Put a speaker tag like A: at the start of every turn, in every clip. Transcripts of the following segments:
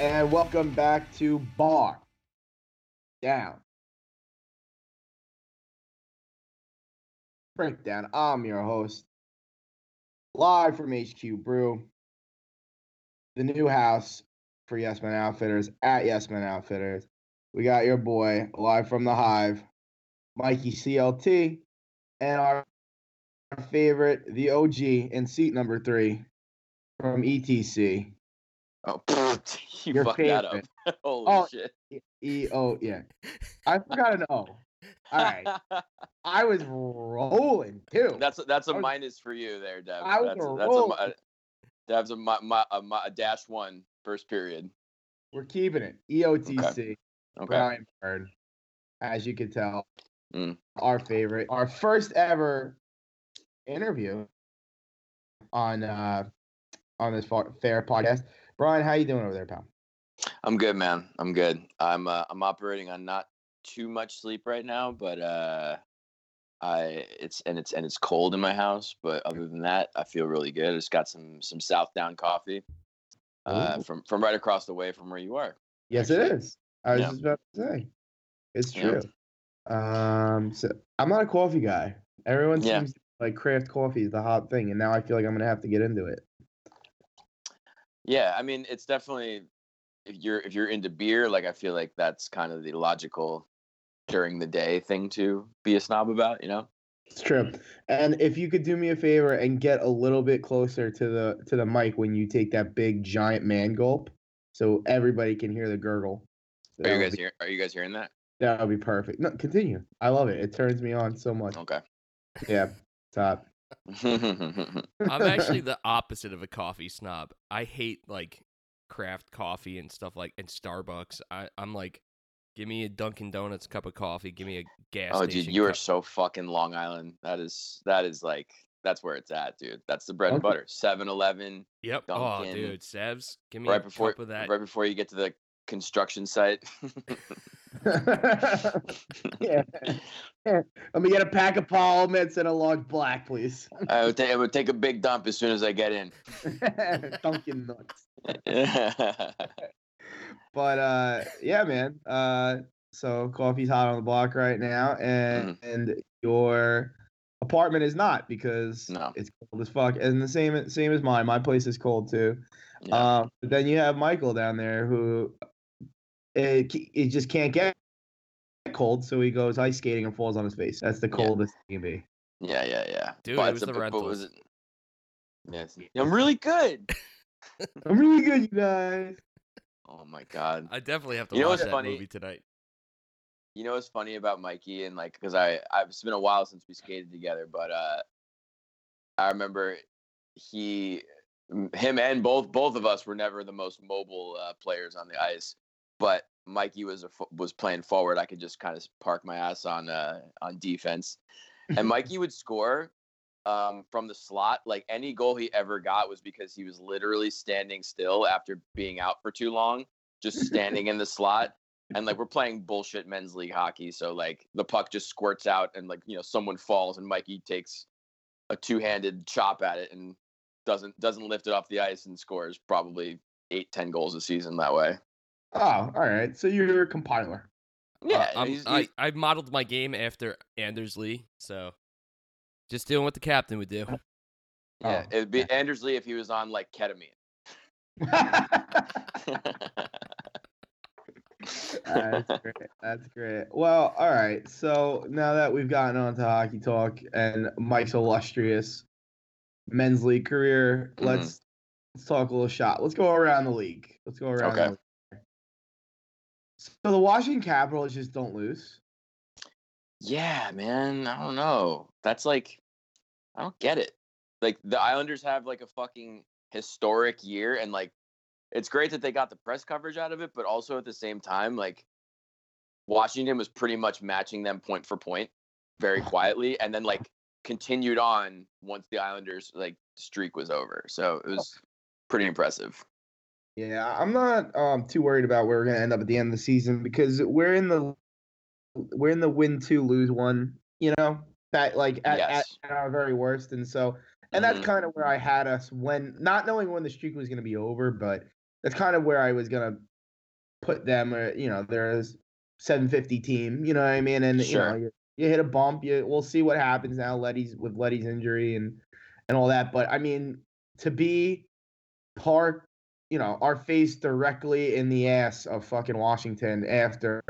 A: And welcome back to Bar Down. Breakdown. I'm your host, live from HQ Brew, the new house for Yes Men Outfitters at Yes Men Outfitters. We got your boy live from the Hive, Mikey CLT, and our favorite, the OG, in seat number three from ETC.
B: Oh, you
A: Your
B: fucked that up. Holy
A: Oh.
B: shit.
A: E- O yeah. I forgot an O. All right. I was rolling too.
B: that's that's a
A: was-
B: minus for you there, Dev.
A: I was
B: that's,
A: a
B: that's a,
A: roll.
B: Dev's a, mi- mi- a, a dash one first period.
A: We're keeping it. EOTC.
B: Okay.
A: Brian Byrne. As you can tell,
B: Mm.
A: our favorite, our first ever interview on uh on this fair podcast. Brian, how you doing over there, pal?
B: I'm good, man. I'm good. I'm uh, I'm operating on not too much sleep right now, but uh, I it's and it's and it's cold in my house. But other than that, I feel really good. I just got some some Southdown coffee uh,
A: Ooh.
B: from from right across the way from where you are.
A: Yes, it
B: actually.
A: is. I was
B: Yeah.
A: just about to say. It's
B: Yeah.
A: true. Um, so I'm not a coffee guy. Everyone
B: Yeah.
A: seems like craft coffee is the hot thing, and now I feel like I'm gonna have to get into it.
B: Yeah, I mean, it's definitely if you're if you're into beer, like I feel like that's kind of the logical during the day thing to be a snob about, you know?
A: It's true. And if you could do me a favor and get a little bit closer to the to the mic when you take that big giant man gulp, so everybody can hear the gurgle.
B: Are you guys
A: be,
B: hear, are you guys hearing that?
A: that would be perfect. No, continue. I love it. It turns me on so much.
B: Okay.
A: Yeah, top.
C: I'm actually the opposite of a coffee snob. I hate like craft coffee and stuff like and Starbucks. I, I'm like, give me a Dunkin' Donuts cup of coffee. Give me a gas
B: oh,
C: station.
B: dude, you are so fucking Long Island. That is that is like that's where it's at, dude. That's the bread and butter. 7-Eleven,
C: Yep. Oh, dude, Sevs, give me
B: right
C: a
B: before
C: cup of that.
B: right before you get to the construction site.
A: yeah. Let me get a pack of Paul Mints and a log black, please.
B: I would, take, I would take a big dump as soon as I get in.
A: Dunkin' Nuts. But uh yeah, man. Uh so coffee's hot on the block right now and, and your apartment is not because
B: No.
A: it's cold as fuck. And the same same as mine. My place is cold too.
B: Yeah.
A: Um but then you have Michael down there who it, it just can't get cold, so he goes ice skating and falls on his face. That's the
B: Yeah.
A: coldest it can be.
B: Yeah, yeah, yeah.
C: Dude,
B: But
C: it was the
B: bit- but was it- Yes. I'm really good.
A: I'm really good, you guys.
B: Oh my god.
C: I definitely have to
B: You know
C: watch
B: what's
C: that
B: funny?
C: movie tonight.
B: You know what's funny about Mikey and like because I I've it's been a while since we skated together, but uh I remember he him and both both of us were never the most mobile uh, players on the ice, but Mikey was a, was playing forward. I could just kind of park my ass on uh on defense, and Mikey would score um, from the slot. Like any goal he ever got was because he was literally standing still after being out for too long, just standing in the slot. And like we're playing bullshit men's league hockey, so like the puck just squirts out, and like you know someone falls, and Mikey takes a two-handed chop at it and doesn't doesn't lift it off the ice and scores probably eight ten goals a season that way.
A: Oh, all right. So you're a compiler.
B: Yeah,
C: Uh, I'm-
B: he's-
C: I,
B: he's-
C: I modeled my game after Anders Lee, so just doing what the captain would do.
B: yeah.
A: Oh,
B: It'd be
A: okay.
B: Anders Lee if he was on like ketamine.
A: That's great. That's great. Well, all right. So now that we've gotten on to hockey talk and Mike's illustrious men's league career,
B: Mhm.
A: let's let's talk a little shot. Let's go around the league. Let's go around.
B: Okay.
A: So the Washington Capitals just don't lose.
B: Yeah, man. I don't know. That's like, I don't get it. Like the Islanders have like a fucking historic year, and like, it's great that they got the press coverage out of it, but also at the same time, like, Washington was pretty much matching them point for point, very quietly, and then like continued on once the Islanders like streak was over. So it was pretty impressive.
A: Yeah, I'm not um too worried about where we're gonna end up at the end of the season because we're in the we're in the win two lose one, you know, that like at,
B: Yes.
A: at, at our very worst, and so And that's
B: Mhm.
A: kind of where I had us when not knowing when the streak was going to be over, but that's kind of where I was going to put them. Or you know, there's 750 team. You know what I mean? And you know, you, you hit a bump. You we'll see what happens now. Letty's with Letty's injury and and all that. But I mean, to be part, you know, are faced directly in the ass of fucking Washington after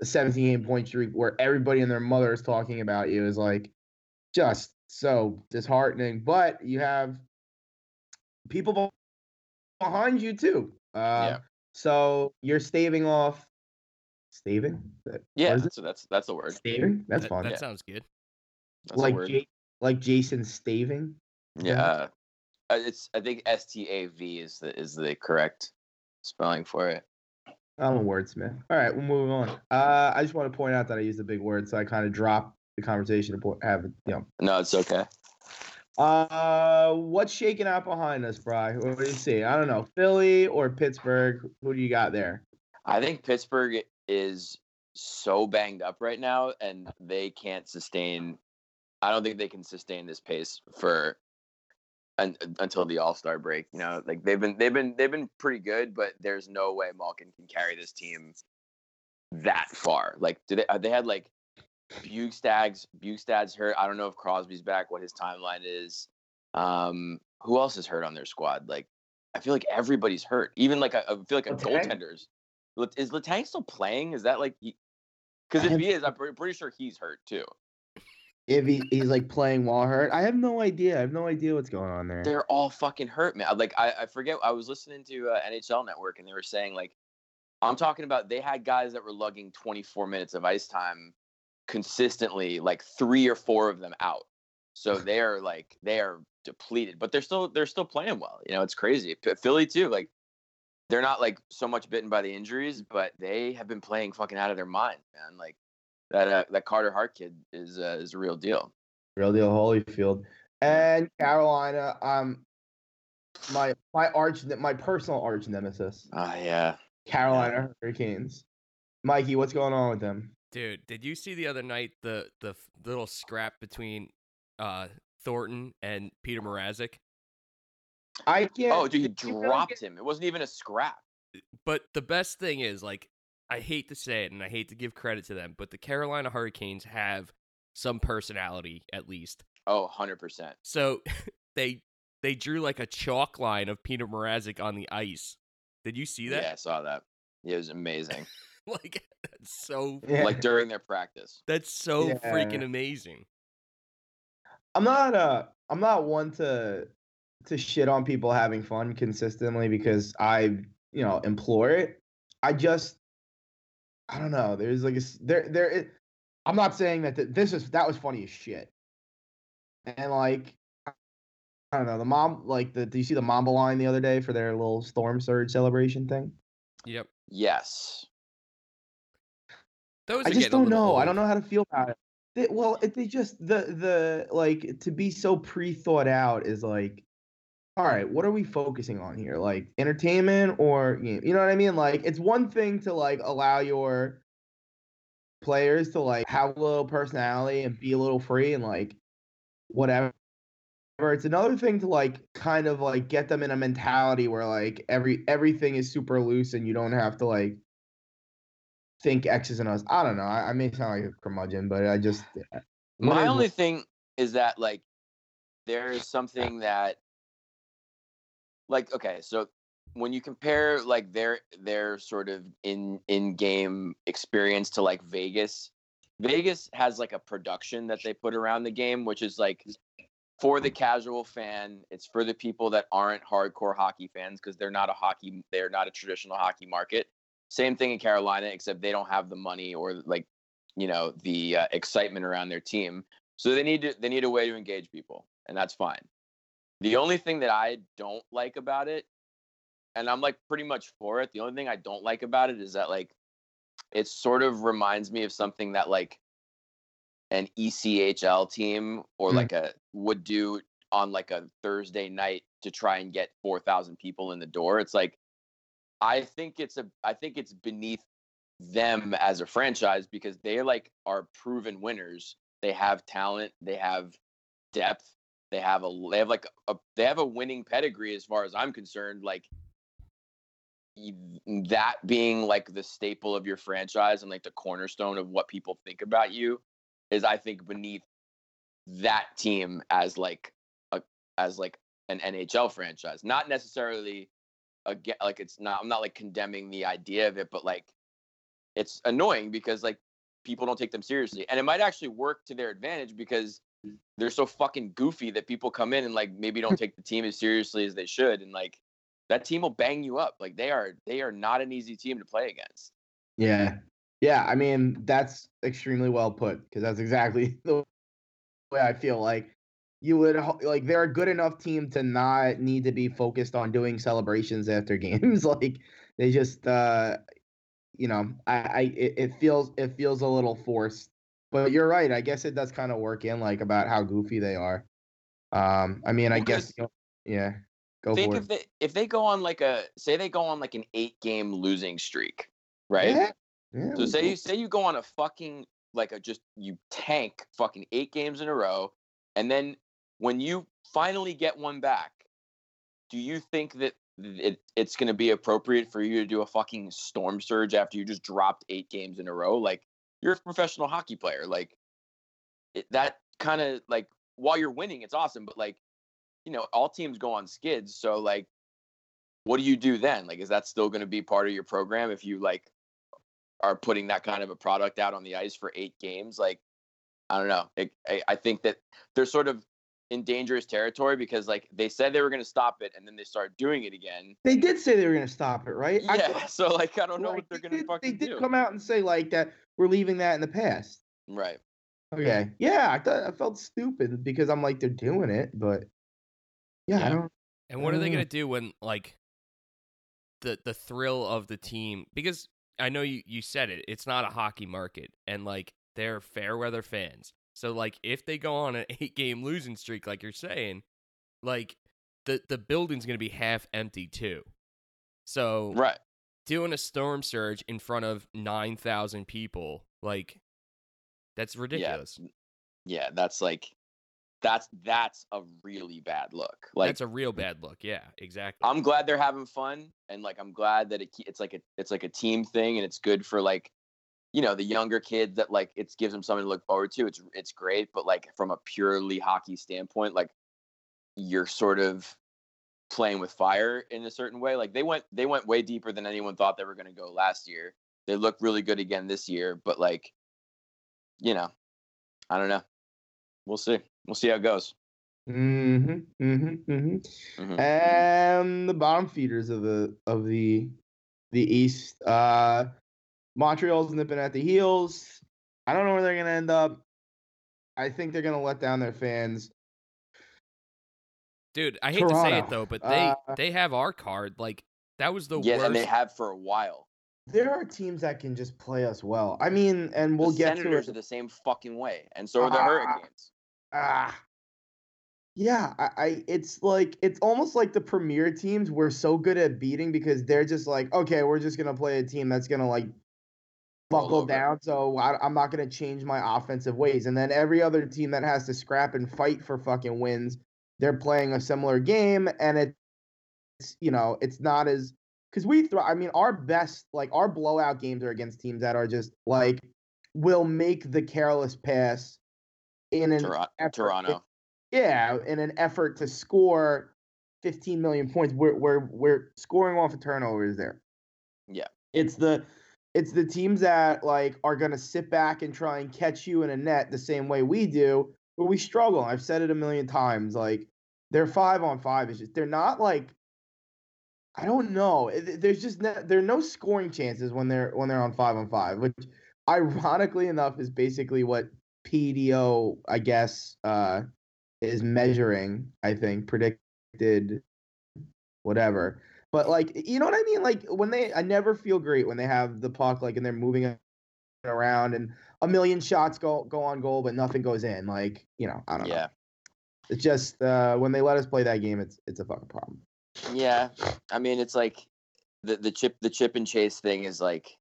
A: a 17 game point streak where everybody and their mother is talking about you is like just so disheartening. But you have people behind you too. Uh,
B: Yeah.
A: So you're staving off. Staving?
B: Yeah,
A: is it?
B: so that's that's a word.
A: Staving? That's
C: that,
A: fun.
C: that
B: Yeah.
C: sounds good.
B: That's a
A: like
B: word.
A: Ja- like Jason Staving.
B: Yeah, it's I think S T A V is the is the correct spelling for it.
A: I'm a wordsmith. All right, we'll move on. Uh, I just want to point out that I used a big word, so I kind of dropped the conversation to have it. You know.
B: No, it's okay.
A: Uh, what's shaking out behind us, Bry? What do you see? I don't know, Philly or Pittsburgh. Who do you got there?
B: I think Pittsburgh is so banged up right now, and they can't sustain. I don't think they can sustain this pace for un, until the All Star break. You know, like they've been they've been they've been pretty good, but there's no way Malkin can carry this team that far. Like, do they? uh, They had like Bjugstad's Bjugstad's hurt. I don't know if Crosby's back. What his timeline is. Um, who else is hurt on their squad? Like, I feel like everybody's hurt. Even like I, I feel like a goaltenders. Is Letang still playing? Is that like? Because if he is, I'm pretty sure he's hurt too.
A: If he, he's like playing while hurt, I have no idea. I have no idea what's going on there.
B: They're all fucking hurt, man. Like I, I forget. I was listening to uh, NHL Network, and they were saying like, I'm talking about they had guys that were lugging 24 minutes of ice time consistently, like three or four of them out. So they are like they are depleted, but they're still they're still playing well. You know, it's crazy. P- Philly too. Like they're not like so much bitten by the injuries, but they have been playing fucking out of their mind, man. Like that uh, that Carter Hart kid is uh, is a real deal.
A: Real deal, Holyfield and Carolina. Um, my my arch, my personal arch nemesis,
B: Ah, yeah.
A: Carolina Hurricanes. Mikey, what's going on with them?
C: Dude, did you see the other night the the little scrap between uh Thornton and Peter Mrazek?
A: I can't.
B: Oh, dude, he dropped him. It wasn't even a scrap.
C: But the best thing is, like, I hate to say it and I hate to give credit to them, but the Carolina Hurricanes have some personality at least.
B: Oh, 100%.
C: So they they drew like a chalk line of Peter Mrazek on the ice. Did you see that?
B: Yeah, I saw that. It was amazing.
C: like that's so
A: Yeah.
B: Like during their practice.
C: that's so
A: Yeah.
C: freaking amazing.
A: I'm not uh I'm not one to to shit on people having fun consistently because I you know implore it. I just I don't know. There's like a s- there there. It, I'm not saying that th- this is that was funny as shit. And like I don't know the mom like the do you see the Mamba line the other day for their little storm surge celebration thing?
C: Yep.
B: Yes.
C: Those
A: I just don't know.
C: little
A: I don't know how to feel about it. They, well, it, they just the the like to be so pre thought out is like, all right, what are we focusing on here? Like entertainment or you know what I mean? Like it's one thing to like allow your players to like have a little personality and be a little free and like whatever. It's another thing to like kind of like get them in a mentality where like every everything is super loose and you don't have to like think X's and O's. I don't know. I, I may sound like a curmudgeon, but I just
B: My only thing is that like there is something that like okay, so when you compare like their their sort of in in game experience to like Vegas, Vegas has like a production that they put around the game, which is like for the casual fan. It's for the people that aren't hardcore hockey fans because they're not a hockey, they're not a traditional hockey market. Same thing in Carolina, except they don't have the money or like you know the uh, excitement around their team. So they need to they need a way to engage people, and that's fine. The only thing that I don't like about it, and I'm like pretty much for it. The only thing I don't like about it is that like it sort of reminds me of something that like an ECHL team or
A: Mm.
B: like a would do on like a Thursday night to try and get 4,000 people in the door. It's like I think it's a I think it's beneath them as a franchise because they like are proven winners. They have talent, they have depth, They have a they have like a they have a winning pedigree as far as I'm concerned. Like that being like the staple of your franchise and like the cornerstone of what people think about you is I think beneath that team as like a as like an NHL franchise. Not necessarily again like it's not I'm not like condemning the idea of it, but like it's annoying because like people don't take them seriously. And it might actually work to their advantage because they're so fucking goofy that people come in and like maybe don't take the team as seriously as they should. And like that team will bang you up. Like they are they are not an easy team to play against.
A: Yeah. Yeah. I mean, that's extremely well put because that's exactly the way I feel like you would like they're a good enough team to not need to be focused on doing celebrations after games. like they just uh you know, I, I it, it feels it feels a little forced. But you're right. I guess it does kind of work in like about how goofy they are. Um, I mean, I guess you know, yeah. Go
B: Think
A: for
B: if
A: it.
B: they if they go on like a say they go on like an eight game losing streak, right?
A: Yeah. yeah
B: So say
A: cool.
B: you say you go on a fucking like a just you tank fucking eight games in a row, and then when you finally get one back, do you think that it, it's going to be appropriate for you to do a fucking storm surge after you just dropped eight games in a row? Like you're a professional hockey player, like it, that kind of like while you're winning, it's awesome, but like you know all teams go on skids, so like what do you do then? Like is that still going to be part of your program if you like are putting that kind of a product out on the ice for eight games? Like i don't know. It, I, I think that they're sort of in dangerous territory because like they said they were going to stop it and then they started doing it again.
A: They did say they were going to stop it, right?
B: Yeah
A: thought-
B: so like i don't know
A: like,
B: what they're
A: they
B: going to fucking
A: They did
B: do.
A: come out and say like that we're leaving that in the past.
B: right
A: Okay. Yeah, I thought I felt stupid because I'm like they're doing it, but yeah, I don't.
C: And what are they gonna do when like the the thrill of the team? Because I know you you said it. It's not a hockey market, and like they're fair weather fans. So like if they go on an eight game losing streak, like you're saying, like the the building's gonna be half empty too. So
B: right
C: doing a storm surge in front of nine thousand people, like that's ridiculous.
B: yeah that's like that's that's a really bad look like
C: that's a real bad look. Yeah, exactly.
B: I'm glad they're having fun, and like I'm glad that it it's like a it's like a team thing, and it's good for like you know the younger kids that like it gives them something to look forward to. It's it's great, but like from a purely hockey standpoint, like you're sort of playing with fire in a certain way. Like they went they went way deeper than anyone thought they were going to go last year. They look really good again this year, but like you know, I don't know. We'll see. We'll see how it goes.
A: Mm-hmm. Mm-hmm. Mm-hmm.
B: Mhm.
A: And the bottom feeders of the of the the East. Uh Montreal's nipping at the heels. I don't know where they're gonna end up. I think they're gonna let down their fans.
C: Dude, I hate to say it though, but they
A: uh,
C: they have our card. Like that was the
B: yeah,
C: worst.
B: and they have for a while.
A: There are teams that can just play us well. I mean, and we'll
B: the
A: get
B: Senators
A: to
B: are the same fucking way, and so are the
A: Ah.
B: Hurricanes.
A: Ah. Yeah, I, I it's like it's almost like the premier teams we're so good at beating because they're just like, okay, we're just gonna play a team that's gonna like buckle down, so I, I'm not gonna change my offensive ways. And then every other team that has to scrap and fight for fucking wins, they're playing a similar game, and it's you know it's not as because we throw. I mean, our best like our blowout games are against teams that are just like will make the careless pass in an effort-
B: Toronto.
A: yeah, in an effort to score 15 million points, we're we're we're scoring off of turnovers there.
B: Yeah.
A: It's the it's the teams that like are gonna sit back and try and catch you in a net the same way we do, but we struggle. I've said it a million times. Like they're five on five. Just they're not like I don't know. There's just no, there are no scoring chances when they're when they're on five on five, which ironically enough is basically what PDO I guess uh is measuring, I think, predicted whatever. But like you know what I mean? Like when they I never feel great when they have the puck like and they're moving around and a million shots go go on goal but nothing goes in. Like, you know, I don't know. It's just uh when they let us play that game it's it's a fucking problem.
B: yeah. I mean, it's like the the chip the chip and chase thing is like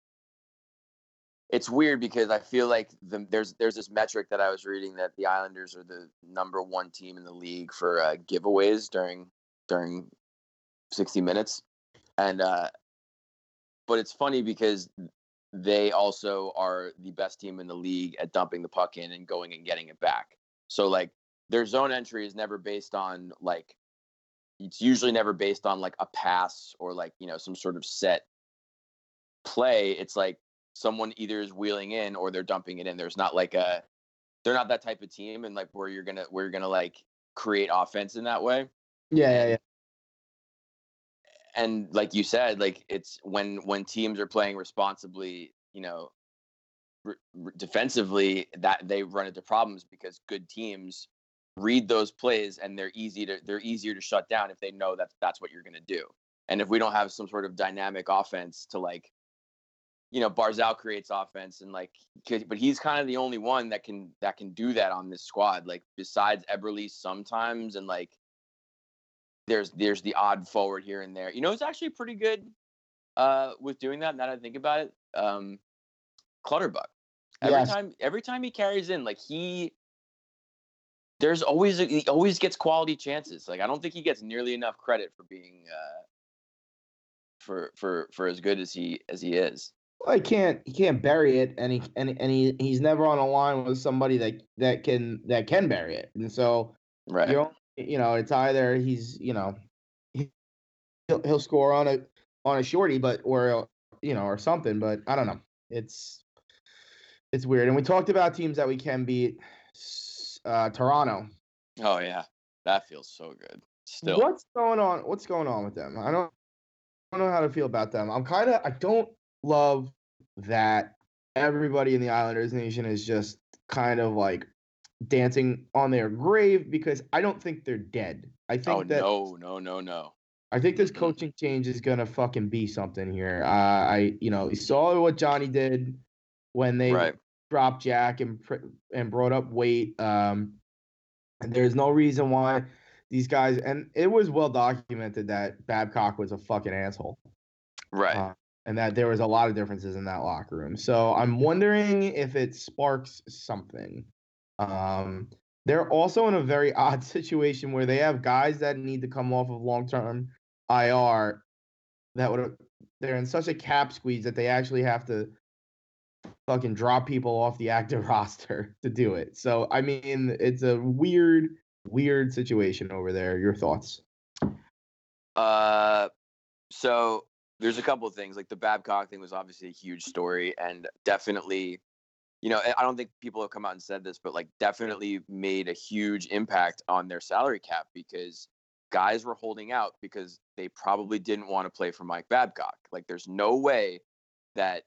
B: it's weird because I feel like the, there's there's this metric that I was reading that the Islanders are the number one team in the league for uh, giveaways during during 60 minutes, and uh, but it's funny because they also are the best team in the league at dumping the puck in and going and getting it back. So like their zone entry is never based on like it's usually never based on like a pass or like you know some sort of set play. It's like someone either is wheeling in or they're dumping it in. There's not like a they're not that type of team and like where you're gonna where you're gonna like create offense in that way.
A: Yeah, yeah, yeah.
B: And like you said, like it's when when teams are playing responsibly, you know, re- defensively, that they run into problems because good teams read those plays and they're easy to they're easier to shut down if they know that that's what you're going to do. And if we don't have some sort of dynamic offense to like you know Barzal creates offense and like but he's kind of the only one that can that can do that on this squad like besides Eberle sometimes and like there's there's the odd forward here and there. You know, it's actually pretty good uh with doing that now that I think about it. Um Clutterbuck. Every
A: Yes.
B: time every time he carries in like he there's always he always gets quality chances. Like I don't think he gets nearly enough credit for being uh for for for as good as he as he is.
A: Well, he can't he can't bury it, and he and and he he's never on a line with somebody that that can that can bury it, and so
B: Right.
A: you know you know it's either he's you know he- he'll he'll score on a on a shorty, but or you know or something, but I don't know. It's it's weird, and we talked about teams that we can beat. Uh, Toronto.
B: Oh yeah, that feels so good. Still,
A: What's going on? What's going on with them? I don't, I don't know how to feel about them. I'm kind of I don't love that everybody in the Islanders nation is just kind of like dancing on their grave because I don't think they're dead. I think
B: oh
A: that
B: no, no, no, no.
A: I think this coaching change is gonna fucking be something here. Uh, I you know you saw what Johnny did when they
B: Right.
A: Dropped Jack and and brought up Weight. Um, and there's no reason why these guys and it was well documented that Babcock was a fucking asshole.
B: Right.
A: Uh, and that there was a lot of differences in that locker room. So I'm wondering if it sparks something. Um, they're also in a very odd situation where they have guys that need to come off of long term IR that would they're in such a cap squeeze that they actually have to fucking drop people off the active roster to do it. So I mean, it's a weird, weird situation over there. Your thoughts?
B: Uh, so there's a couple of things. Like the Babcock thing was obviously a huge story, and definitely, you know, I don't think people have come out and said this, but like definitely made a huge impact on their salary cap because guys were holding out because they probably didn't want to play for Mike Babcock. Like, there's no way that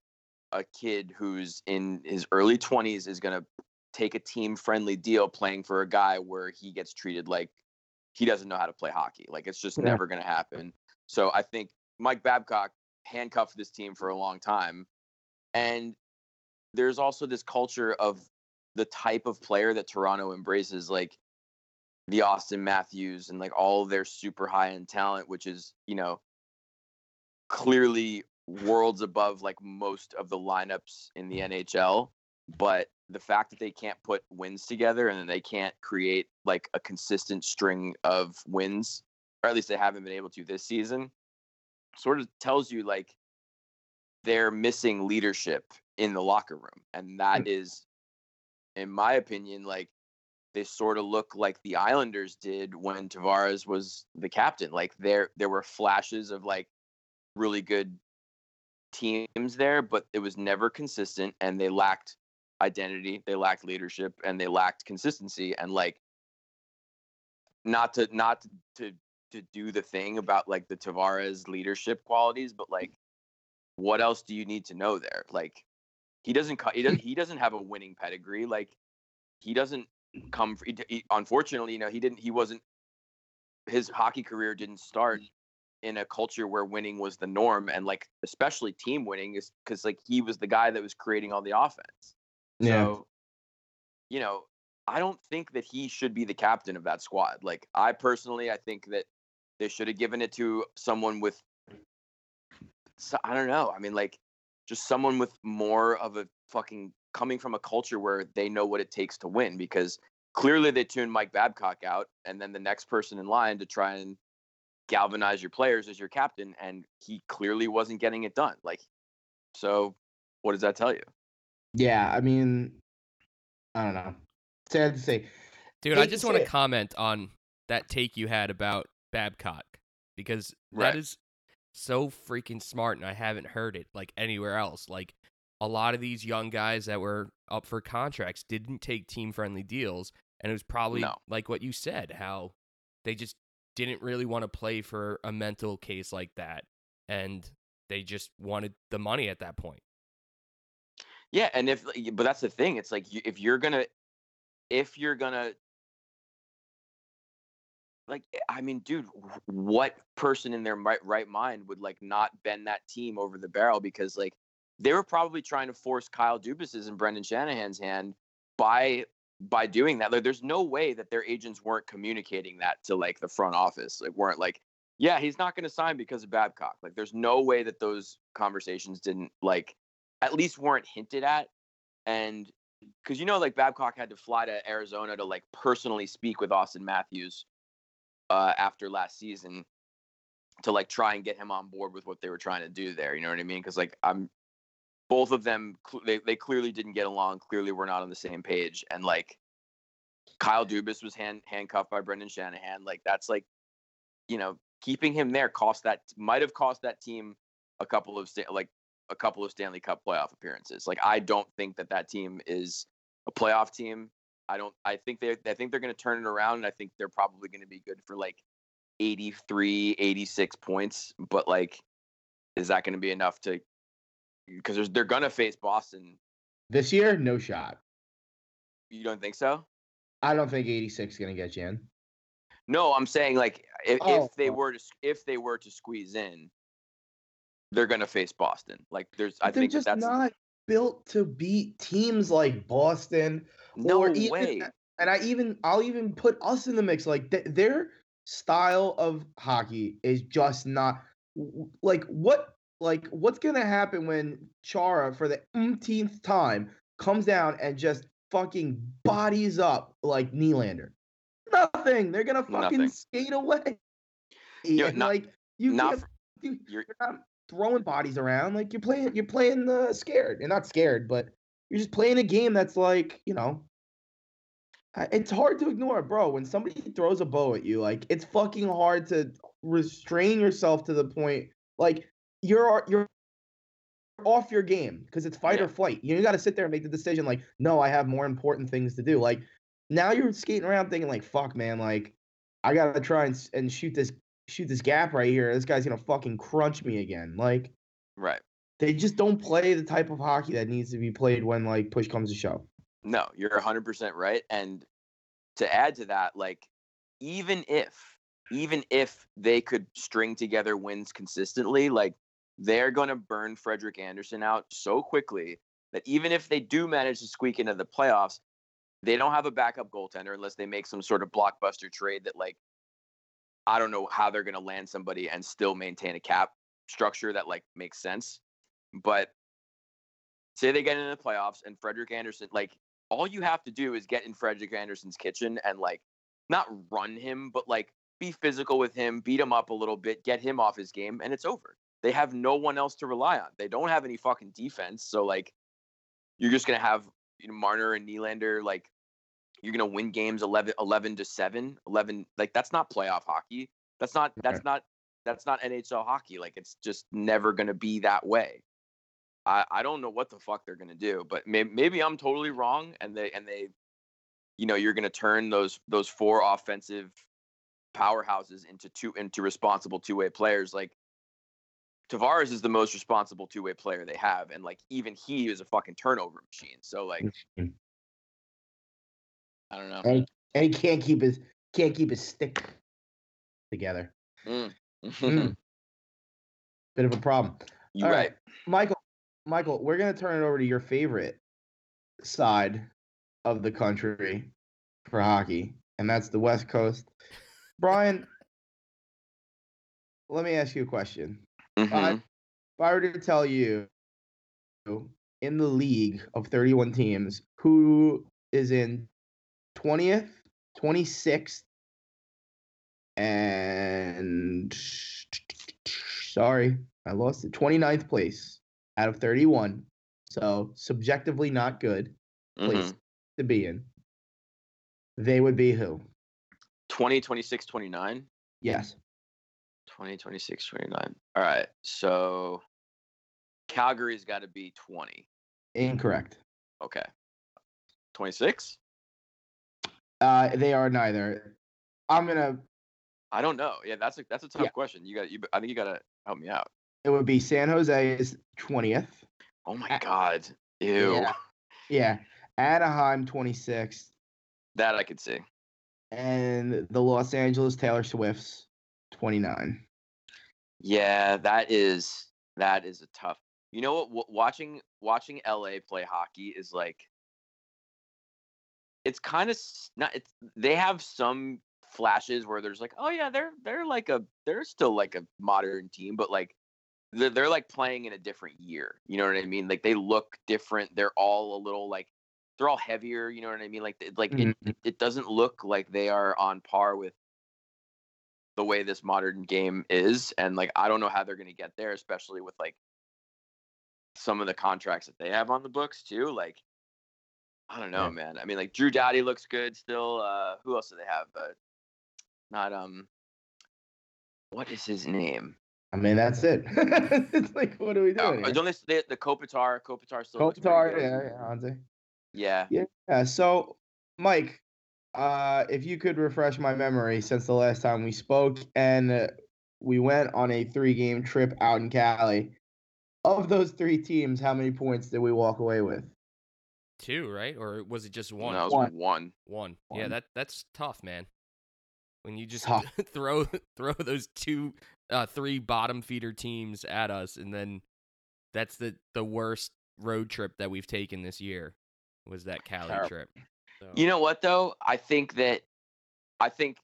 B: a kid who's in his early 20s is going to take a team friendly deal playing for a guy where he gets treated like he doesn't know how to play hockey. Like it's just
A: Yeah.
B: never going to happen. So I think Mike Babcock handcuffed this team for a long time. And there's also this culture of the type of player that Toronto embraces, like the Auston Matthews and like all of their super high end talent, which is, you know, clearly worlds above like most of the lineups in the mm. NHL. But the fact that they can't put wins together and then they can't create like a consistent string of wins, or at least they haven't been able to this season, sort of tells you like they're missing leadership in the locker room. And that mm. is, in my opinion, like they sort of look like the Islanders did when Tavares was the captain. Like there there were flashes of like really good teams there, but it was never consistent and they lacked identity, they lacked leadership, and they lacked consistency. And like not to not to to, do the thing about like the Tavares leadership qualities, but like what else do you need to know there? Like he doesn't he doesn't he doesn't have a winning pedigree. Like he doesn't come. He, he, unfortunately, you know, he didn't. He wasn't. His hockey career didn't start mm. In a culture where winning was the norm, and like especially team winning is because like he was the guy that was creating all the offense. So, you know, I don't think that he should be the captain of that squad. Like I personally, I think that they should have given it to someone with. So, I don't know. I mean, like just someone with more of a fucking coming from a culture where they know what it takes to win because clearly they tuned Mike Babcock out and then the next person in line to try and galvanize your players as your captain and he clearly wasn't getting it done. Like so what does that tell you?
A: Yeah, I mean I don't know. Sad to say.
C: Dude, I
A: Hate to
C: just want to
A: it.
C: comment on that take you had about Babcock because
B: Right.
C: that is so freaking smart, and I haven't heard it like anywhere else. Like a lot of these young guys that were up for contracts didn't take team friendly deals, and it was probably
B: No.
C: like what you said, how they just didn't really want to play for a mental case like that, and they just wanted the money at that point.
B: Yeah, and if but that's the thing. It's like if you're gonna, if you're gonna, like, eh, I mean, dude, what person in their right right mind would like not bend that team over the barrel because like they were probably trying to force Kyle Dubas's and Brendan Shanahan's hand by by doing that. Like, there's no way that their agents weren't communicating that to like the front office. Like, weren't like, yeah, he's not going to sign because of Babcock. Like, there's no way that those conversations didn't like at least weren't hinted at. And because you know, like Babcock had to fly to Arizona to like personally speak with Auston Matthews uh, after last season to like try and get him on board with what they were trying to do there. You know what I mean? Because like I'm, both of them, they they clearly didn't get along. Clearly, we're not on the same page. And like Kyle Dubas was hand handcuffed by Brendan Shanahan. Like that's like, you know, keeping him there cost that might have cost that team a couple of like a couple of Stanley Cup playoff appearances. Like I don't think that that team is a playoff team. I don't. I think they. I think they're going to turn it around, and I think they're probably going to be good for like 83, 86 points. But like, is that going to be enough to? Because they're to face Boston.
A: This year, no shot.
B: You don't think so?
A: I don't think 86 is gonna get you in.
B: No, I'm saying like if,
A: Oh,
B: if they
A: oh.
B: were to if they were to squeeze in, they're to face Boston. Like there's, I
A: they're
B: think that
A: just
B: that's
A: not built to beat teams like Boston
B: no
A: or even,
B: way.
A: And I even I'll even put us in the mix. Like th- their style of hockey is just not like what like what's gonna happen when Chara for the umpteenth time comes down and just fucking bodies up like Nylander. Nothing. They're gonna fucking
B: Nothing.
A: skate away.
B: know,
A: and
B: not-
A: like you
B: not,
A: can't,
B: you're,
A: you're not throwing bodies around like you're playing you're playing uh, scared and not scared but you're just playing a game that's like you know it's hard to ignore bro when somebody throws a bow at you like it's fucking hard to restrain yourself to the point like you're you're off your game because it's fight
B: Yeah.
A: or flight you got to sit there and make the decision like no i have more important things to do like now you're skating around thinking like fuck man like i gotta try and, and shoot this shoot this gap right here. This guy's gonna fucking crunch me again. Like
B: right.
A: they just don't play the type of hockey that needs to be played when like push comes to shove.
B: No, you're 100% right. And to add to that, like, even if, even if they could string together wins consistently, like, they're going to burn Frederik Andersen out so quickly that even if they do manage to squeak into the playoffs, they don't have a backup goaltender unless they make some sort of blockbuster trade that, like, I don't know how they're going to land somebody and still maintain a cap structure that, like, makes sense. But say they get into the playoffs and Frederik Andersen, like, all you have to do is get in Frederik Andersen's kitchen and like not run him, but like be physical with him, beat him up a little bit, get him off his game, and it's over. They have no one else to rely on. They don't have any fucking defense. So like you're just gonna have you know, Marner and Nylander like you're gonna win games 11, 11 to 7 11 like that's not playoff hockey that's not that's not that's not nhl hockey like it's just never gonna be that way I, I don't know what the fuck they're gonna do, but maybe, maybe I'm totally wrong, and they and they, you know, you're gonna turn those those four offensive powerhouses into two into responsible two way players. Like Tavares is the most responsible two way player they have, and like even he is a fucking turnover machine. So like
A: Mhm.
B: I don't know.
A: And, and he can't keep his can't keep his stick together.
B: Mm.
A: Mm. Bit of a problem.
B: you
A: All
B: right.
A: Michael. Michael, we're gonna turn it over to your favorite side of the country for hockey, and that's the West Coast. Brian, let me ask you a question.
B: Mhm.
A: If I were to tell you in the league of 31 teams who is in 20th, 26th, and sorry, I lost it. 29th place out of 31. So subjectively not good place
B: Mhm.
A: to be in. They would be who?
B: 20, 26, 29.
A: Yes.
B: 20, 26, 29. All right. So Calgary's got to be 20.
A: Incorrect.
B: Okay. 26?
A: Uh, they are neither. I'm gonna.
B: I don't know. Yeah, that's a that's a tough
A: Yeah.
B: question. You got you I think you got to help me out.
A: It would be San Jose is 20th.
B: Oh my god. Ew.
A: Yeah. Yeah. Anaheim 26th.
B: That I could see.
A: And the Los Angeles Taylor Swifts 29.
B: Yeah, that is that is a tough. You know what? w- Watching watching LA play hockey is like. It's kind of not. It's they have some flashes where there's like, oh yeah, they're they're like a they're still like a modern team, but like they're, they're like playing in a different year. You know what I mean? Like they look different. They're all a little like they're all heavier. You know what I mean? Like like
A: Mhm.
B: it, it doesn't look like they are on par with the way this modern game is and like i don't know how they're going to get there especially with like some of the contracts that they have on the books too like i don't know
A: Yeah.
B: man i mean like Drew Doughty looks good still uh who else do they have uh not um what is his name
A: I mean, that's it. it's like, what are we
B: oh,
A: doing? here?
B: don't they, the kopitar kopitar still
A: Kopitar, yeah, yeah
B: Yeah.
A: Yeah. So, Mike, uh, if you could refresh my memory since the last time we spoke, and uh, we went on a three-game trip out in Cali. Of those three teams, how many points did we walk away with?
C: Two, right? Or was it just one?
B: that was
A: One.
B: one.
C: One. Yeah, that that's tough, man. When you just
A: Tough.
C: throw throw those two uh three bottom feeder teams at us and then that's the the worst road trip that we've taken this year was that Cali
B: Terrible.
C: trip. So,
B: You know what though? I think that I think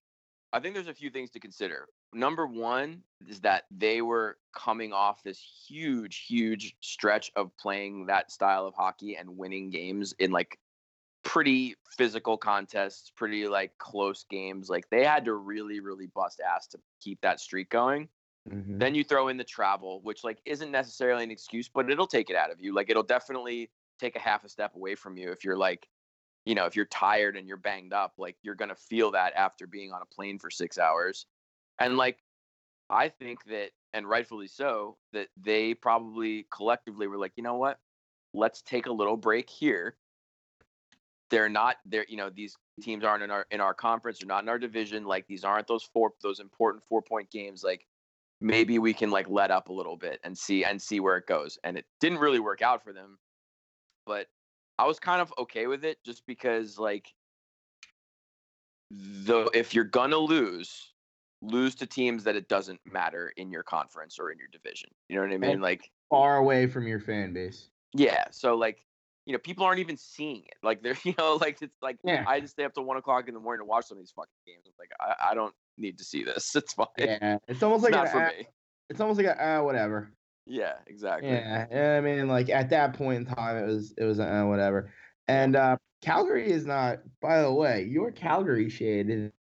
B: I think there's a few things to consider. Number one is that they were coming off this huge, huge stretch of playing that style of hockey and winning games in like pretty physical contests, pretty like close games. Like they had to really, really bust ass to keep that streak going.
A: Mhm.
B: Then you throw in the travel, which like isn't necessarily an excuse, but it'll take it out of you. Like it'll definitely take a half a step away from you if you're like, you know, if you're tired and you're banged up, like you're gonna feel that after being on a plane for six hours. And like I think that, and rightfully so, that they probably collectively were like, you know what? Let's take a little break here. They're not they're you know, these teams aren't in our in our conference, they're not in our division. Like these aren't those four those important four point games. Like maybe we can like let up a little bit and see and see where it goes. And it didn't really work out for them, but I was kind of okay with it just because like though if you're gonna lose, lose to teams that it doesn't matter in your conference or in your division. You know what I mean?
A: And-
B: Like
A: Far away from your fan base.
B: yeah, so like you know, people aren't even seeing it. Like they're you know, like it's like
A: Yeah.
B: I just stay up till one o'clock in the morning to watch some of these fucking games. It's like I, I don't need to see this. It's fine.
A: Yeah, it's almost
B: It's
A: like
B: not
A: an,
B: for
A: ah,
B: me.
A: it's almost like a uh, whatever.
B: Yeah, exactly.
A: Yeah, and I mean, like at that point in time, it was it was uh, whatever. And uh, Calgary is not. By the way, your Calgary shade,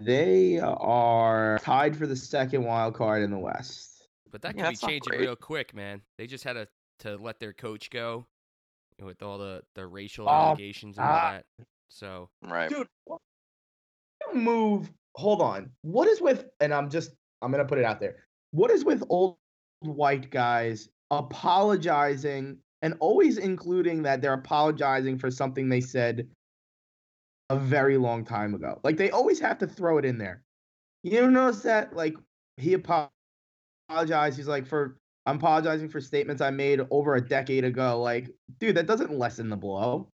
A: they are tied for the second wild card in the West.
C: But that
B: Yeah,
C: could be changing real quick, man. They just had to to let their coach go with all the the racial
A: Oh,
C: allegations and all
A: ah.
C: that. So
B: Right.
A: Dude, move. Hold on. What is with? And I'm just. I'm gonna put it out there. What is with old white guys apologizing and always including that they're apologizing for something they said a very long time ago? Like they always have to throw it in there. You ever notice that? Like he apo- apologized. He's like, for I'm apologizing for statements I made over a decade ago. Like, dude, that doesn't lessen the blow.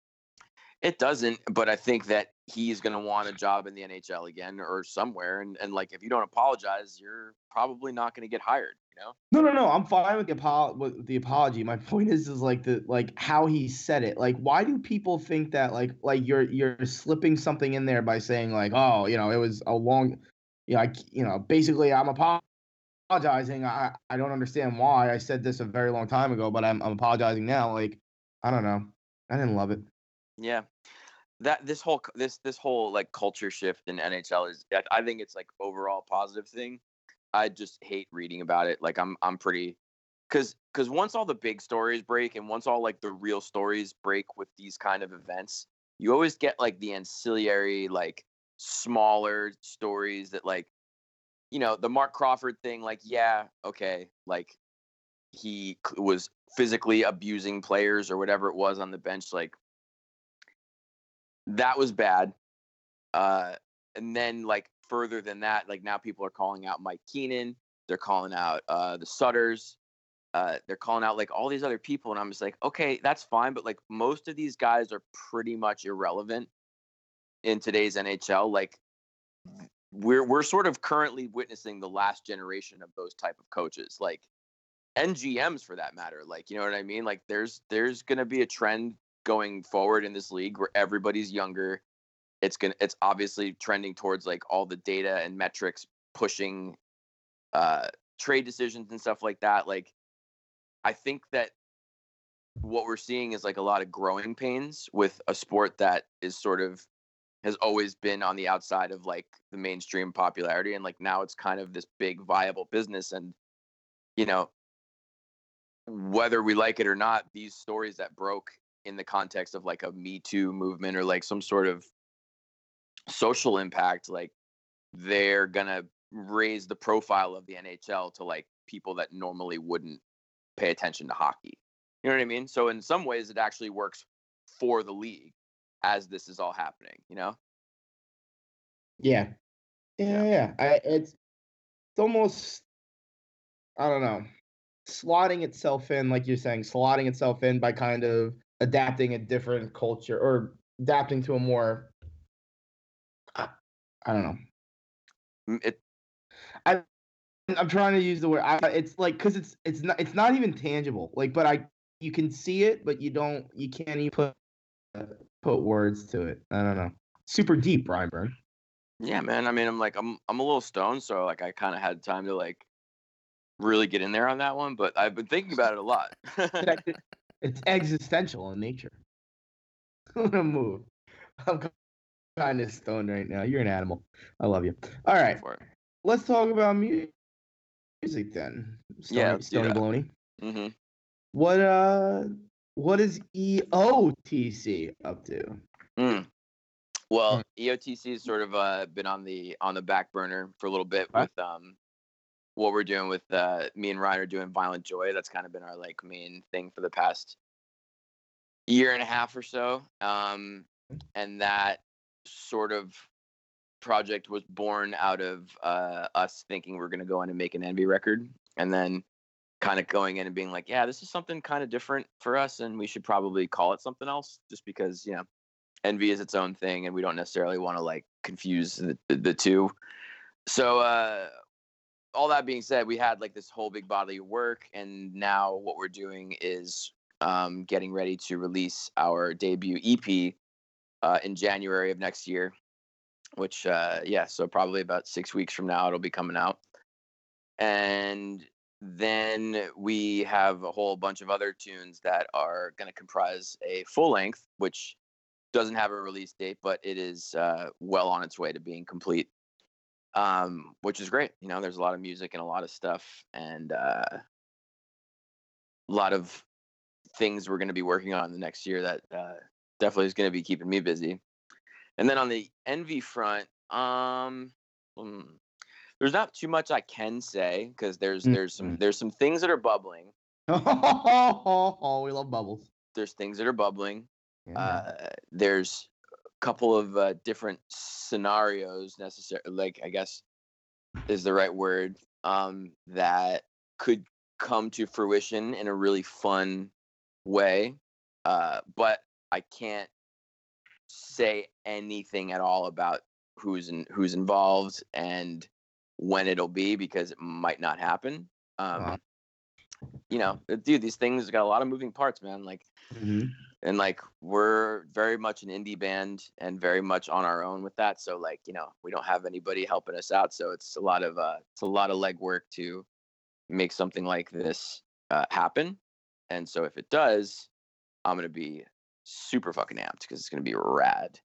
B: It doesn't, but I think that he's going to want a job in the NHL again or somewhere. And, and like, if you don't apologize, you're probably not going to get hired, know?
A: No, no, no. I'm fine with the apo- with the apology. My point is, is like the like how he said it. Like, why do people think that like like you're you're slipping something in there by saying like, oh, you know, it was a long, you know, I, you know, basically I'm apologizing. I I don't understand why. I said this a very long time ago, but I'm I'm apologizing now. Like I don't know. I didn't love it.
B: Yeah. That this whole this this whole like culture shift in NHL is I think it's like overall positive thing. I just hate reading about it. Like I'm I'm pretty cuz cuz once all the big stories break and once all like the real stories break with these kind of events, you always get like the ancillary like smaller stories that like you know, the Marc Crawford thing like yeah, okay, like he was physically abusing players or whatever it was on the bench like that was bad. Uh, and then like further than that, like now people are calling out Mike Keenan. They're calling out uh, the Sutters. Uh, they're calling out like all these other people, and I'm just like, okay, that's fine, but like most of these guys are pretty much irrelevant in today's NHL. Like we're we're sort of currently witnessing the last generation of those type of coaches, like and GMs for that matter. Like you know what I mean? Like there's there's gonna be a trend going forward in this league where everybody's younger. It's gonna it's obviously trending towards like all the data and metrics pushing uh trade decisions and stuff like that. Like I think that what we're seeing is like a lot of growing pains with a sport that is sort of has always been on the outside of like the mainstream popularity and like now it's kind of this big viable business and you know whether we like it or not these stories that broke in the context of like a me too movement or like some sort of social impact like they're gonna raise the profile of the nhl to like people that normally wouldn't pay attention to hockey you know what i mean so in some ways it actually works for the league as this is all happening you know
A: Yeah. Yeah, yeah. I, it's it's almost I don't know, slotting itself in, like you're saying, slotting itself in by kind of adapting a different culture or adapting to a more I don't know.
B: It I.
A: I'm trying to use the word. I, it's like because it's it's not it's not even tangible. Like, but I you can see it, but you don't you can't even put uh, put words to it. I don't know. Super deep, Brian Byrne.
B: Yeah, man. I mean, I'm like, I'm, I'm a little stoned, so like, I kind of had time to like really get in there on that one. But I've been thinking about it a lot.
A: It's- it's existential in nature. I'm gonna move. I'm kind of stoned right now. You're an animal. I love you. All right, let's talk about mu- music then. Stony,
B: Yeah,
A: Stony
B: that.
A: Baloney.
B: hmm
A: What uh, what is EOTC up to?
B: Mm. Well, EOTC has sort of uh, been on the on the back burner for a little bit with um what we're doing with uh, me and Ryan are doing Violent Joy. That's kind of been our like main thing for the past year and a half or so. Um, and that sort of project was born out of uh, us thinking we're going to go in and make an Envy record, and then kind of going in and being like, yeah, this is something kind of different for us, and we should probably call it something else, just because you know, Envy is its own thing, and we don't necessarily want to like confuse the, the, two. So, uh, all that being said, we had like this whole big body of work, and now what we're doing is um, getting ready to release our debut EP uh, in January of next year. Which, uh, yeah, so probably about six weeks from now, it'll be coming out. And then we have a whole bunch of other tunes that are going to comprise a full length, which doesn't have a release date, but it is uh, well on its way to being complete um, which is great. You know, there's a lot of music and a lot of stuff, and uh, a lot of things we're going to be working on the next year that uh, definitely is going to be keeping me busy. And then on the envy front, um, mm, there's not too much I can say because there's there's some
A: Mhm.
B: there's some things that are bubbling.
A: Oh, we love bubbles.
B: There's things that are bubbling.
A: Yeah.
B: uh, there's a couple of uh, different scenarios necessary like i guess is the right word um, that could come to fruition in a really fun way uh, but i can't say anything at all about who's in, who's involved and when it'll be because it might not happen um,
A: Wow.
B: you know dude these things got a lot of moving parts man like
A: Mhm.
B: and like we're very much an indie band and very much on our own with that so like you know we don't have anybody helping us out so it's a lot of uh it's a lot of legwork to make something like this uh, happen. And so if it does, I'm gonna be super fucking amped because it's gonna be rad.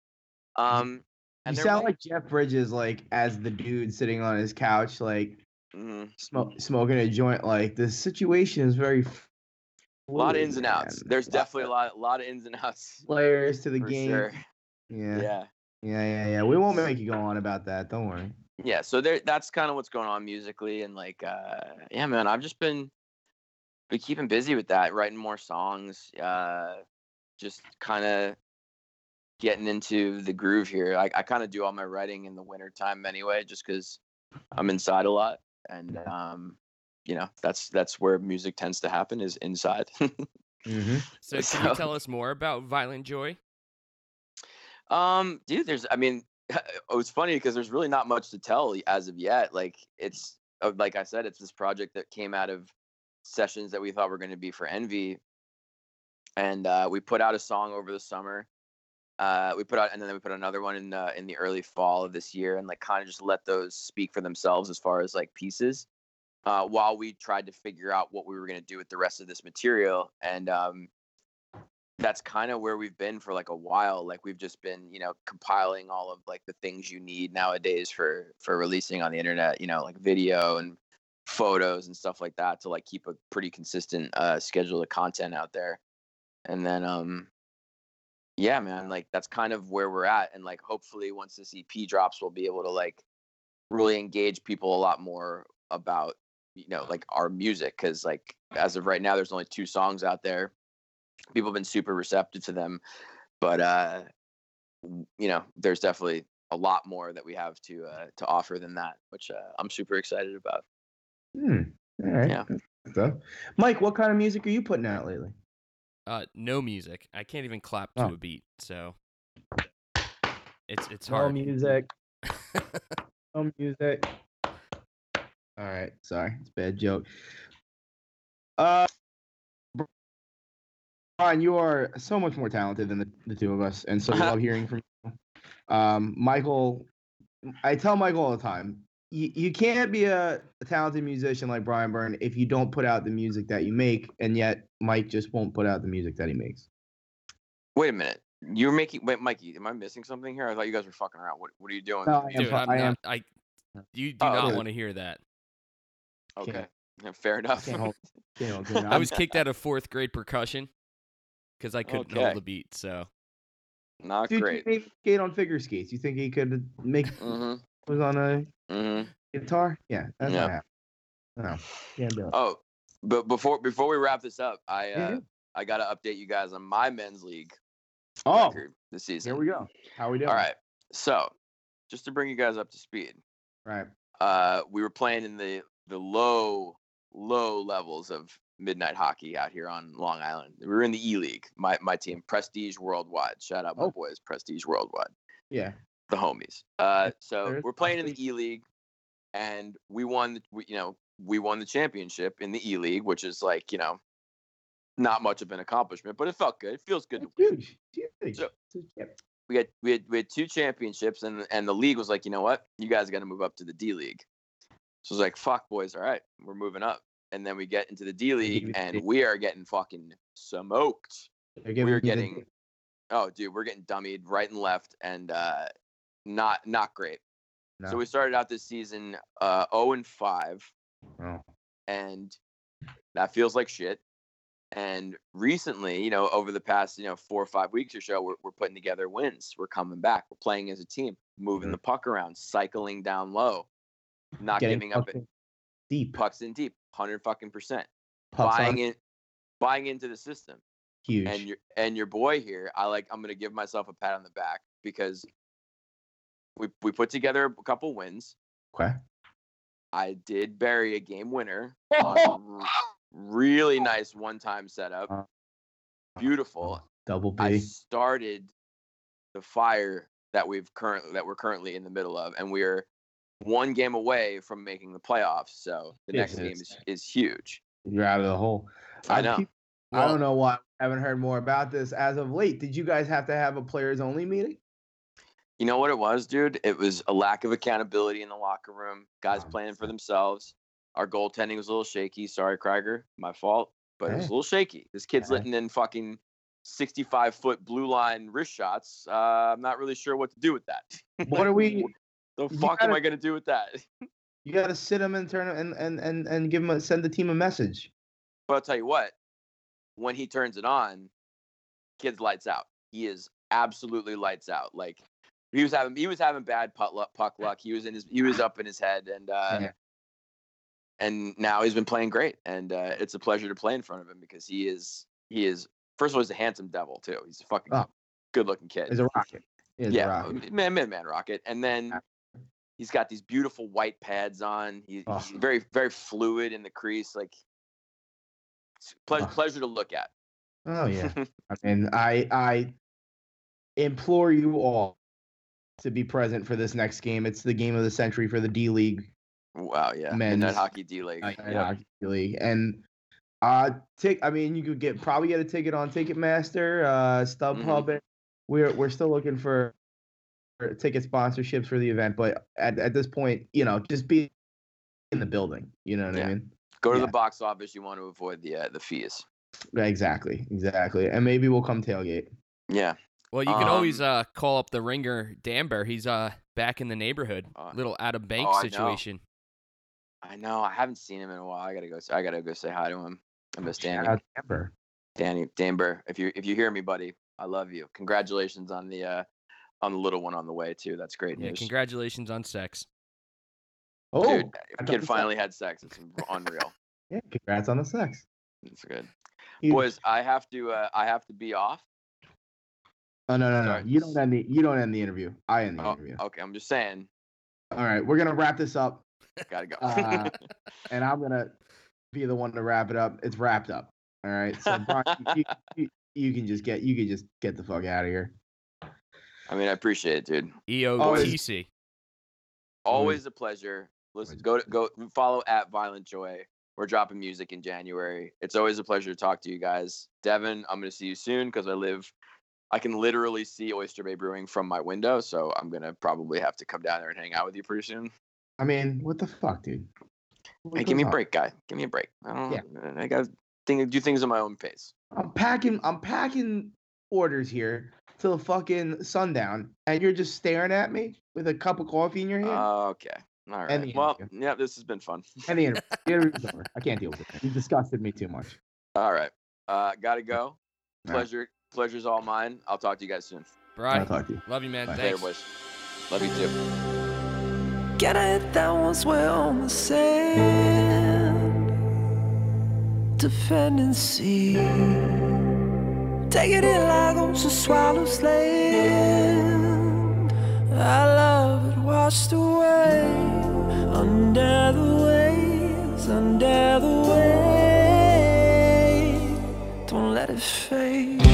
B: Um,
A: You
B: and they're
A: sound
B: right.
A: like Jeff Bridges, like as the dude sitting on his couch, like
B: Mhm.
A: smoke, smoking a joint. Like the situation is very.
B: a lot of ins and outs.
A: man.
B: There's definitely a lot, a lot of ins and outs.
A: layers to the game.
B: sure.
A: Yeah. yeah,
B: Yeah.
A: yeah, yeah, We won't make you go on about that. Don't worry.
B: yeah so there that's kind of what's going on musically and like uh yeah man i've just been been keeping busy with that writing more songs uh just kind of getting into the groove here i, I kind of do all my writing in the winter time anyway just because i'm inside a lot and um you know that's that's where music tends to happen is inside
A: Mm-hmm.
C: So, can
B: So-
C: you tell us more about Violent Joy?
B: Um, dude, there's, I mean, it's funny because there's really not much to tell as of yet. Like, it's, uh, like I said, it's this project that came out of sessions that we thought were going to be for Envy. And uh, we put out a song over the summer. Uh, we put out, and then we put another one in the in the early fall of this year, and like kind of just let those speak for themselves as far as like pieces. Uh, while we tried to figure out what we were going to do with the rest of this material, and um, that's kind of where we've been for like a while like we've just been you know compiling all of like the things you need nowadays for for releasing on the internet you know like video and photos and stuff like that to like keep a pretty consistent uh schedule of content out there and then um yeah man like that's kind of where we're at and like hopefully once this ep drops we'll be able to like really engage people a lot more about you know like our music because like as of right now there's only two songs out there people have been super receptive to them but uh you know there's definitely a lot more that we have to uh to offer than that which uh, i'm super excited about
A: Hmm. All right.
B: Yeah.
A: So, Mike, what kind of music are you putting out lately?
C: Uh, no music. I can't even clap to
A: Oh.
C: a beat, so it's it's hard.
A: No music. No music. All right. Sorry, it's a bad joke. Uh, Brian, you are so much more talented than the, the two of us, and so we love hearing from you. Um, Michael, I tell Michael all the time, you, you can't be a, a talented musician like Brian Byrne if you don't put out the music that you make, and yet Mike just won't put out the music that he makes.
B: wait a minute you're making wait mikey am i missing something here i thought you guys were fucking around what, what are you doing
A: No, I am
C: Dude,
A: fu-
C: I'm
A: I
C: not. I. You do
B: Oh,
C: not
A: okay.
C: want to hear that.
B: okay Yeah, fair enough
A: Can't hold- can't hold it.
C: I was kicked out of fourth grade percussion because I couldn't
B: Okay.
C: hold the beat. So
B: not
A: Dude,
B: great
A: you made skate on figure skates. You think he could make
B: mm-hmm
A: was on a
B: mm-hmm
A: guitar? Yeah, that's
B: Yeah.
A: not happening. No, can't do it.
B: oh but before before we wrap this up i uh i gotta update you guys on my men's league
A: Oh,
B: this season
A: here we go. How we doing?
B: all right so just to bring you guys up to speed
A: right.
B: uh, we were playing in the the low low levels of midnight hockey out here on Long Island. We were in the E League. My my team, Prestige Worldwide. Shout out my
A: Oh.
B: boys, Prestige Worldwide,
A: Yeah.
B: The homies. Uh, so we're playing in the E League, and we won. We, you know, we won the championship in the E League, which is like you know, not much of an accomplishment, but it felt good. It feels good. To
A: huge. Huge.
B: So- we had we had we had two championships and and the league was like, you know what, you guys got to move up to the D League. So it's like, fuck, boys, all right, we're moving up. And then we get into the D League and we are getting fucking smoked. We're getting, oh dude, we're getting dummied right and left, and uh, not not great.
A: No.
B: So we started out this season uh, 0 and 5,
A: Oh.
B: and that feels like shit. And recently, you know, over the past, you know, four or five weeks or so, we're, we're putting together wins. We're coming back. We're playing as a team, moving
A: Mhm.
B: the puck around, cycling down low, not
A: getting
B: giving up
A: fucking deep.
B: pucks in deep, hundred fucking percent,
A: Pucks
B: buying
A: on
B: in, buying into the system.
A: huge.
B: And your and your boy here, I like. I'm gonna give myself a pat on the back because we we put together a couple wins.
A: okay.
B: I did bury a game winner on really nice one time setup.
A: Uh,
B: Beautiful.
A: Double
B: I
A: B.
B: started the fire that we've currently that we're currently in the middle of, and we're one game away from making the playoffs. So the next game is, is huge.
A: You're out of the hole.
B: I know.
A: keep- I don't know why I haven't heard more about this as of late. Did you guys have to have a players only meeting?
B: You know what it was, dude? It was a lack of accountability in the locker room. Guys playing for themselves. our goaltending was a little shaky. Sorry, Krieger, my fault, but it was a little shaky. This kid's letting in fucking 65 foot blue line wrist shots. Uh, I'm not really sure what to do with that.
A: What are we?
B: The fuck am
A: gotta-
B: I gonna do with that?
A: You got to sit him and turn him and and and and give him a send the team a message.
B: But I'll tell you what, when he turns it on, kid's lights out. He is absolutely lights out. Like he was having he was having bad puck luck, puck luck. He was in his he was up in his head and uh
A: Yeah.
B: and now he's been playing great and uh it's a pleasure to play in front of him because he is he is first of all he's a handsome devil too. He's a fucking
A: Oh.
B: good looking kid.
A: He's a rocket. He's a
B: yeah,
A: rocket.
B: man, man, man, rocket. And then he's got these beautiful white pads on. He,
A: Oh.
B: He's very, very fluid in the crease. Like, it's ple-
A: Oh.
B: pleasure to look at.
A: Oh yeah. I mean, I I implore you all to be present for this next game. It's the game of the century for the D League,
B: wow, yeah,
A: Men's-
B: Midnight Hockey D League.
A: uh,
B: Yep.
A: Hockey League, and uh, tick. I mean, you could get probably get a ticket on Ticketmaster, uh, StubHub. and We're we're still looking for, for ticket sponsorships for the event, but at at this point, you know, just be in the building. You know what
B: Yeah.
A: I mean?
B: Go to
A: yeah.
B: the box office. You want to avoid the uh, the fees.
A: Exactly, exactly. And maybe we'll come tailgate.
B: Yeah,
C: Well, you can always
B: Um,
C: uh, call up the ringer Danber. He's uh back in the neighborhood.
B: Uh,
C: Little Adam
B: oh,
C: Banks
B: I know.
C: situation.
B: I know. I haven't seen him in a while. I gotta go. s- I gotta go say hi to him. I miss
A: Shout
B: Danny.
A: out to Amber.
B: Danny Danber. If you if you hear me, buddy, I love you. Congratulations on the uh on the little one on the way too. That's great
C: Yeah,
B: news.
C: congratulations on sex.
A: Oh,
B: Dude, kid
A: you said-
B: finally had sex. It's unreal.
A: yeah, congrats on the sex.
B: It's good.
A: Huge.
B: Boys, I have to uh, I have to be off.
A: Oh no no no!
B: Sorry.
A: You don't end the you don't end the interview. I end the
B: Oh,
A: interview.
B: okay, I'm just saying.
A: All right, we're gonna wrap this up,
B: Gotta go.
A: Uh, and I'm gonna be the one to wrap it up. It's wrapped up. All right, so Brian, you, you, you can just get you can just get the fuck out of here.
B: I mean, I appreciate it, dude.
C: E
A: Always-
C: EOTC.
B: Always a pleasure. Listen, go to, go follow at Violent Joy. We're dropping music in January. It's always a pleasure to talk to you guys. Devin, I'm gonna see you soon because I live. I can literally see Oyster Bay Brewing from my window, so I'm gonna probably have to come down there and hang out with you pretty soon.
A: I mean, what the fuck, dude? What
B: Hey, give me a break, guy. Give me a break. I don't.
A: Yeah.
B: I got to do things at my own pace.
A: I'm packing. I'm packing orders here till fucking sundown, and you're just staring at me with a cup of coffee in your hand.
B: okay. All right. Well,
A: interview.
B: yeah, this has been fun.
A: and the interview, the interview's over. I can't deal with it. You disgusted me too much.
B: All right. Uh, gotta go. Pleasure. Pleasure's all mine. I'll talk to you guys soon.
A: I'll talk to you.
C: love you, man.
A: Bye.
B: Later, boys. Love you too.
D: Get it that once we're on the sand. Defend and see. Take it in like ocean swallows land. I love it washed away. Under the waves, under the waves. Don't let it fade.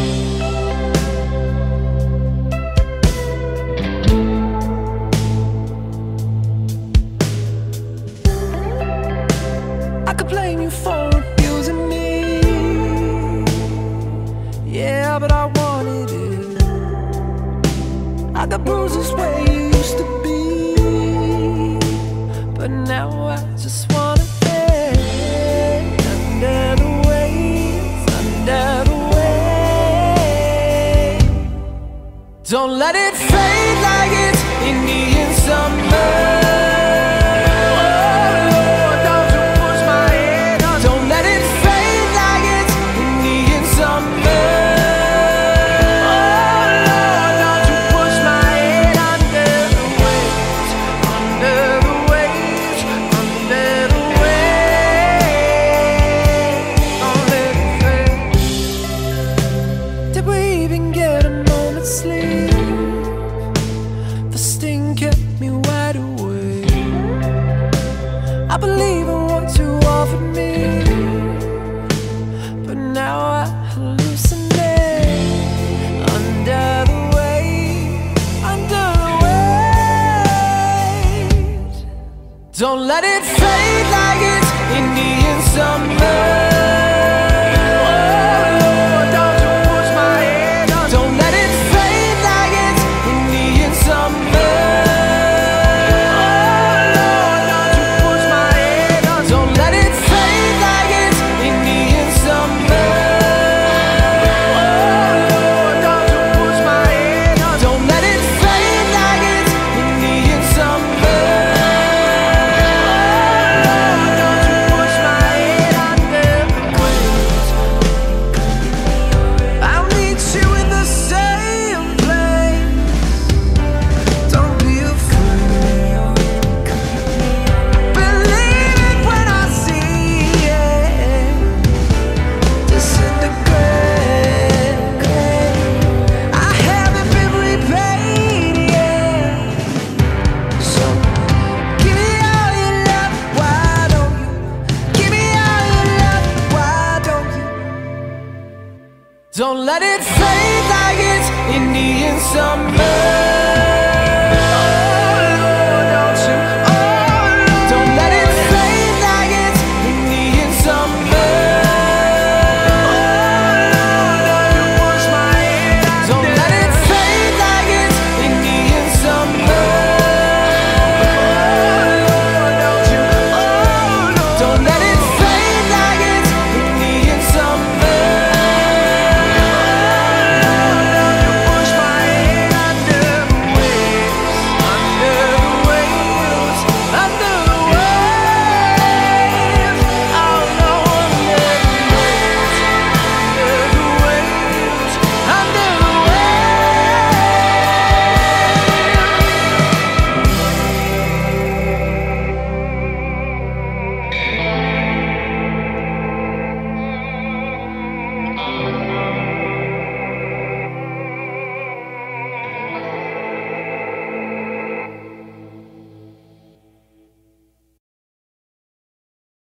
D: Got bruises where you used to be. But now I just wanna stay under the waves, under the waves. Don't let it fade like it's Indian summer.